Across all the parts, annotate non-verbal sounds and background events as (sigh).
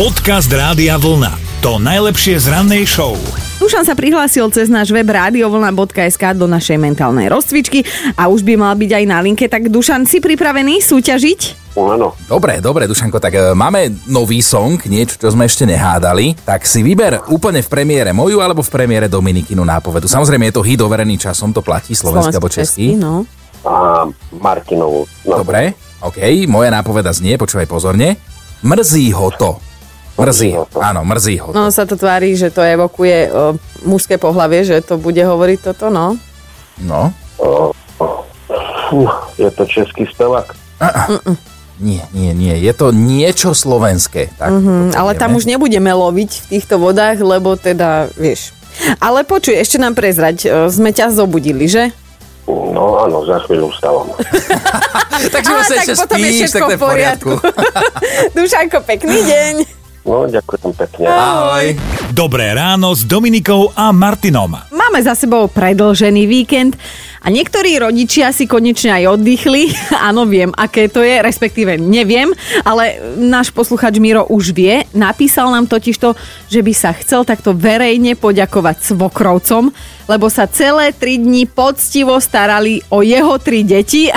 Podcast Rádia Vlna. To najlepšie z rannej show. Dušan sa prihlásil cez náš web radiovlna.sk do našej mentálnej rozcvičky a už by mal byť aj na linke. Tak Dušan, si pripravený súťažiť? Áno, Dobre, dobre, Dušanko, tak e, máme nový song, niečo, čo sme ešte nehádali. Tak si vyber úplne v premiére moju alebo v premiére Dominikinu nápovedu. Samozrejme je to hit overený časom, to platí slovenský alebo český. no. a Martinovú. No, Dobre, OK, moja nápoveda znie, počúvaj pozorne. Mrzí ho to. Mrzí ho. Mrzí ho to. Áno, mrzí ho to. No sa to tvári, že to evokuje o, mužské pohlavie, že to bude hovoriť toto, no. No, Fú, je to český spevák. nie, nie, nie, je to niečo slovenské. Tak, Hm, ale tam už nebudeme loviť v týchto vodách, lebo teda, vieš. Ale počuj, ešte nám prezrať, o, sme ťa zobudili, že? No áno, za chvíľu vstávam. (laughs) Takže vlastne tak ešte potom je spíš, tak všetko je v v poriadku. (laughs) Dušanko, pekný deň. No, ďakujem pekne. Ahoj. Dobré ráno s Dominikou a Martinom. Máme za sebou predlžený víkend a niektorí rodičia si konečne aj oddychli. (laughs) Áno, viem, aké to je, respektíve neviem, ale náš posluchač Miro už vie. Napísal nám totiž to, že by sa chcel takto verejne poďakovať svokrovcom, lebo sa celé tri dni poctivo starali o jeho tri deti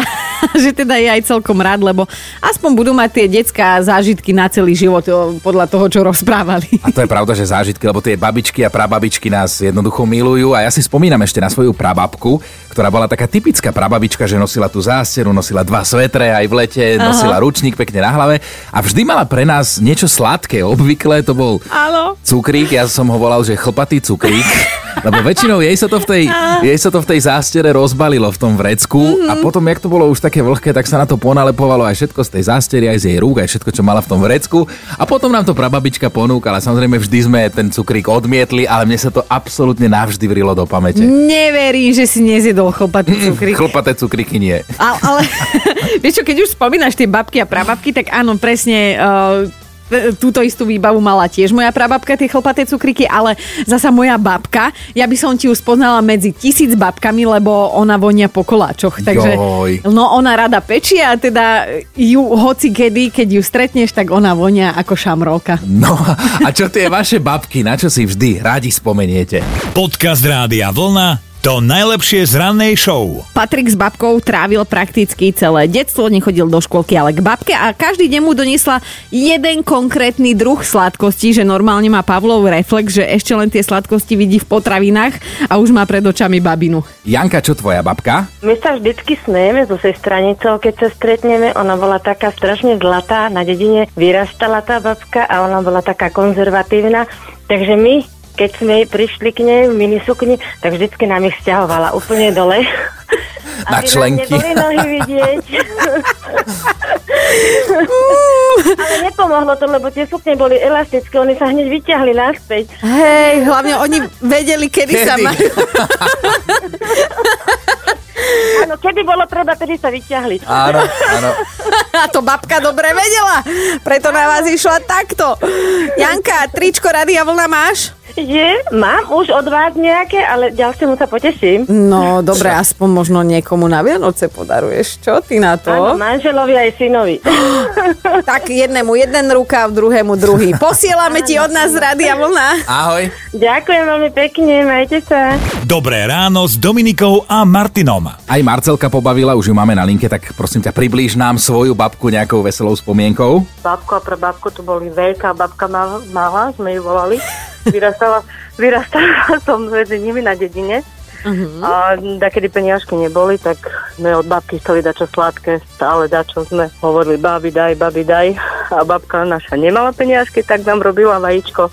(laughs) že teda je aj celkom rád, lebo aspoň budú mať tie detská zážitky na celý život podľa toho, čo rozprávali. A to je pravda, že zážitky, lebo tie babičky a prababičky nás jednoducho milujú a ja si spomínam ešte na svoju prababku, ktorá bola taká typická prababička, že nosila tú zásteru, nosila dva svetre aj v lete, nosila ručník pekne na hlave a vždy mala pre nás niečo sladké. Obvykle to bol Áno. cukrík, ja som ho volal, že chlpatý cukrík, lebo väčšinou jej sa to v tej, jej sa to v tej zástere rozbalilo v tom vrecku a potom, jak to bolo už také vlhké, tak sa na to ponalepovalo aj všetko z tej zástery, aj z jej rúk, aj všetko, čo mala v tom vrecku a potom nám to prababička ponúkala. Samozrejme, vždy sme ten cukrík odmietli, ale mne sa to absolútne navždy vrilo do pamäte. Neverím, že si nezjedol chlpatý cukrík. Chlpaté cukríky nie. Ale, ale (laughs) vieš čo, keď už spomínaš tie babky a prababky, tak áno, presne uh, túto istú výbavu mala tiež moja prababka, tie chlpaté cukriky, ale zasa moja babka, ja by som ti ju spoznala medzi tisíc babkami, lebo ona vonia po koláčoch. Takže Joj. no ona rada pečie a teda ju hoci kedy, keď ju stretneš, tak ona vonia ako šamrolka. No a čo tie vaše babky, na čo si vždy radi spomeniete? Podcast Rádia Vlna. To najlepšie z rannej show. Patrik s babkou trávil prakticky celé detstvo, nechodil do škôlky, ale k babke a každý deň mu doniesla jeden konkrétny druh sladkosti, že normálne má Pavlov reflex, že ešte len tie sladkosti vidí v potravinách a už má pred očami babinu. Janka, čo tvoja babka? My sa vždycky smejeme so sestranicou, keď sa stretneme. Ona bola taká strašne zlatá, na dedine vyrastala tá babka a ona bola taká konzervatívna. Takže my, keď sme prišli k nej v minisukni, tak vždycky nám ich stiahovala úplne dole. (laughs) Na Aby členky. neboli nohy vidieť. (laughs) Ale nepomohlo to, lebo tie sukne boli elastické, oni sa hneď vyťahli naspäť. Hej, hlavne oni vedeli, kedy, sa Kedy? majú. (laughs) Áno, kedy bolo treba, tedy sa vyťahli. Áno, áno. A to babka dobre vedela, preto na vás išla takto. Janka, tričko Radia Vlna máš? Je, mám už od vás nejaké, ale ďalšiemu sa poteším. No, dobre, aspoň možno niekomu na Vianoce podaruješ. Čo ty na to? Áno, manželovi aj synovi. (gasps) Tak jednému jeden rukav, druhému druhý. (laughs) Posielame ti od nás z Rádia Vlna. Ahoj. Ďakujem veľmi pekne, majte sa. Dobré ráno s Dominikou a Martinom. Aj Marcelka pobavila, už ju máme na linke, tak prosím ťa, priblíž nám svoju babku nejakou veselou spomienkou. Babko a prababko tu boli veľká babka mal, malá, sme ju volali. Vyrastala, vyrastala som medzi nimi na dedine. Uh-huh. A kedy peniažky neboli, tak sme od babky chceli dačo sladké, stále dačo sme hovorili, babi daj, babi daj. A babka naša nemala peniažky, tak nám robila vajíčko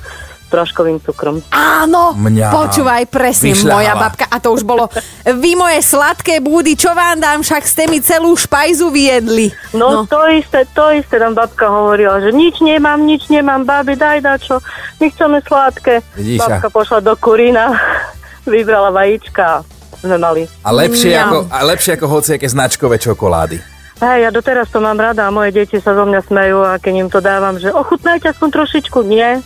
troškovým cukrom. Áno, Mňa počúvaj, presne vyšľahala. moja babka. A to už bolo, vy moje sladké búdy, čo vám dám, však ste mi celú špajzu vyjedli. No, no, to isté, to isté nám babka hovorila, že nič nemám, nič nemám, babi, daj dačo, my chceme sladké. Vidíš, a- Babka pošla do kurína, (laughs) vybrala vajíčka a sme mali. A lepšie, ako, a lepšie ako hociaké značkové čokolády. Hej, ja doteraz to mám rada a moje deti sa zo mňa smejú a keď im to dávam, že ochutnajte aspoň trošičku, nie,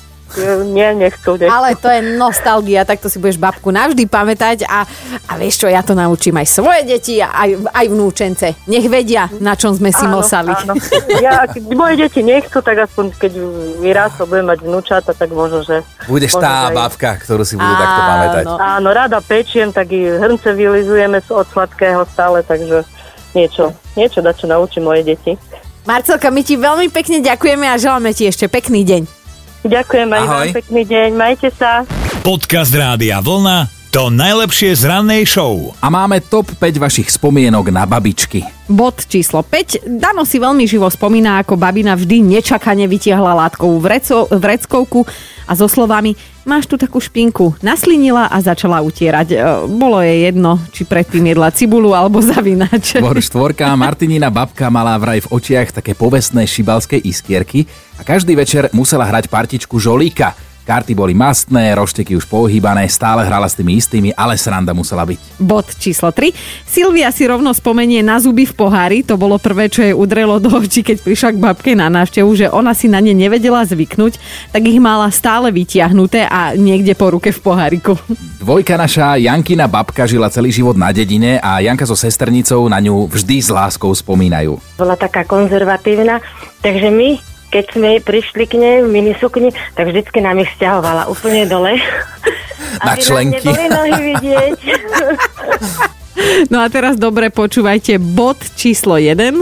Nie, nechcú, nechcú. Ale to je nostalgia, tak to si budeš babku navždy pamätať a, a vieš čo, ja to naučím aj svoje deti a aj, aj vnúčence. Nech vedia, na čom sme si Áno, mosali. áno. Ja, keď moje deti nechcú, tak aspoň keď vyrásol, budem mať vnúčata, tak možno, že... Budeš možno, tá aj- babka, ktorú si budú takto Áno. pamätať. Áno, rada pečiem, tak i hrnce vylizujeme od sladkého stále, takže niečo, niečo da čo naučím moje deti. Marcelka, my ti veľmi pekne ďakujeme a želáme ti ešte pekný deň. Ďakujem aj Ahoj. vám, pekný deň, majte sa. Podcast Rádia Vlna to najlepšie z rannej show. A máme top 5 vašich spomienok na babičky. Bod číslo 5. Dano si veľmi živo spomína, ako babina vždy nečakane vytiahla látkovú vreco, vreckovku a so slovami máš tu takú špinku, naslinila a začala utierať. E, Bolo jej jedno, či predtým jedla cibulu alebo zavinač. Bor (laughs) štvorka, Martinina babka mala vraj v očiach také povestné šibalské iskierky a každý večer musela hrať partičku žolíka. Karty boli mastné, rošteky už pohýbané, stále hrala s tými istými, ale sranda musela byť. Bod číslo 3. Silvia si rovno spomenie na zuby v pohári. To bolo prvé, čo jej udrelo do očí, keď prišla k babke na návštevu, že ona si na ne nevedela zvyknúť, tak ich mala stále vytiahnuté a niekde po ruke v poháriku. Dvojka naša Jankina babka žila celý život na dedine a Janka so sesternicou na ňu vždy s láskou spomínajú. bola taká konzervatívna, takže my, keď sme prišli k nej v minisukni, tak vždycky nám ich stiahovala úplne dole. (laughs) Na aby členky. Nám neboli nohy vidieť. (laughs) No a teraz dobre počúvajte bod číslo 1.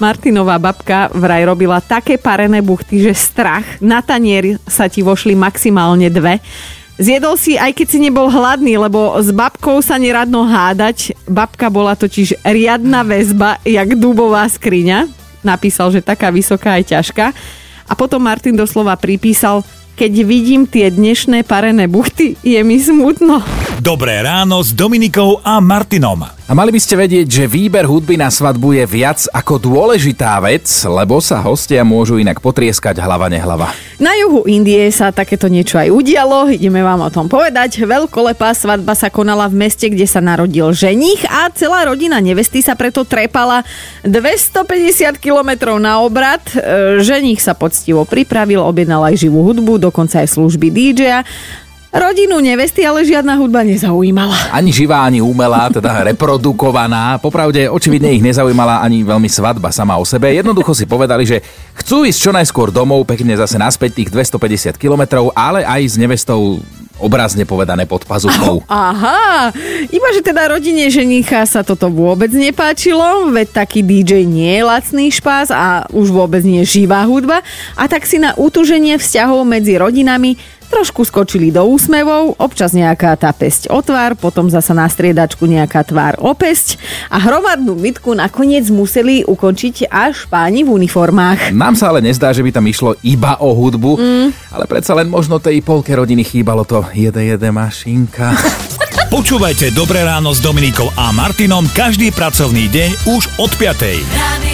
Martinová babka vraj robila také parené buchty, že strach. Na tanier sa ti vošli maximálne dve. Zjedol si, aj keď si nebol hladný, lebo s babkou sa neradno hádať. Babka bola totiž riadna väzba, jak dubová skriňa. Napísal, že taká vysoká aj ťažká. A potom Martin doslova pripísal, keď vidím tie dnešné parené buchty, je mi smutno. Dobré ráno s Dominikou a Martinom. A mali by ste vedieť, že výber hudby na svadbu je viac ako dôležitá vec, lebo sa hostia môžu inak potrieskať hlava nehlava. Na juhu Indie sa takéto niečo aj udialo, ideme vám o tom povedať. Veľkolepá svadba sa konala v meste, kde sa narodil ženich a celá rodina nevesty sa preto trepala 250 km na obrad. E, Ženich sa poctivo pripravil, objednal aj živú hudbu, dokonca aj služby DJ-a. Rodinu nevesty ale žiadna hudba nezaujímala. Ani živá, ani umelá, teda (laughs) reprodukovaná. Popravde, očividne ich nezaujímala ani veľmi svadba sama o sebe. Jednoducho si povedali, že chcú ísť čo najskôr domov, pekne zase naspäť tých 250 kilometrov, ale aj s nevestou obrazne povedané pod pazuchou. (laughs) Aha, iba že teda rodine ženicha sa toto vôbec nepáčilo, veď taký DJ nie je lacný špás a už vôbec nie je živá hudba a tak si na utuženie vzťahov medzi rodinami trošku skočili do úsmevov, občas nejaká tá pesť o tvár, potom zasa na striedačku nejaká tvár o pesť a hromadnú bitku nakoniec museli ukončiť až páni v uniformách. Nám sa ale nezdá, že by tam išlo iba o hudbu, mm. ale predsa len možno tej polke rodiny chýbalo to jede, jede mašinka. (laughs) Počúvajte Dobré ráno s Dominikou a Martinom každý pracovný deň už od 5.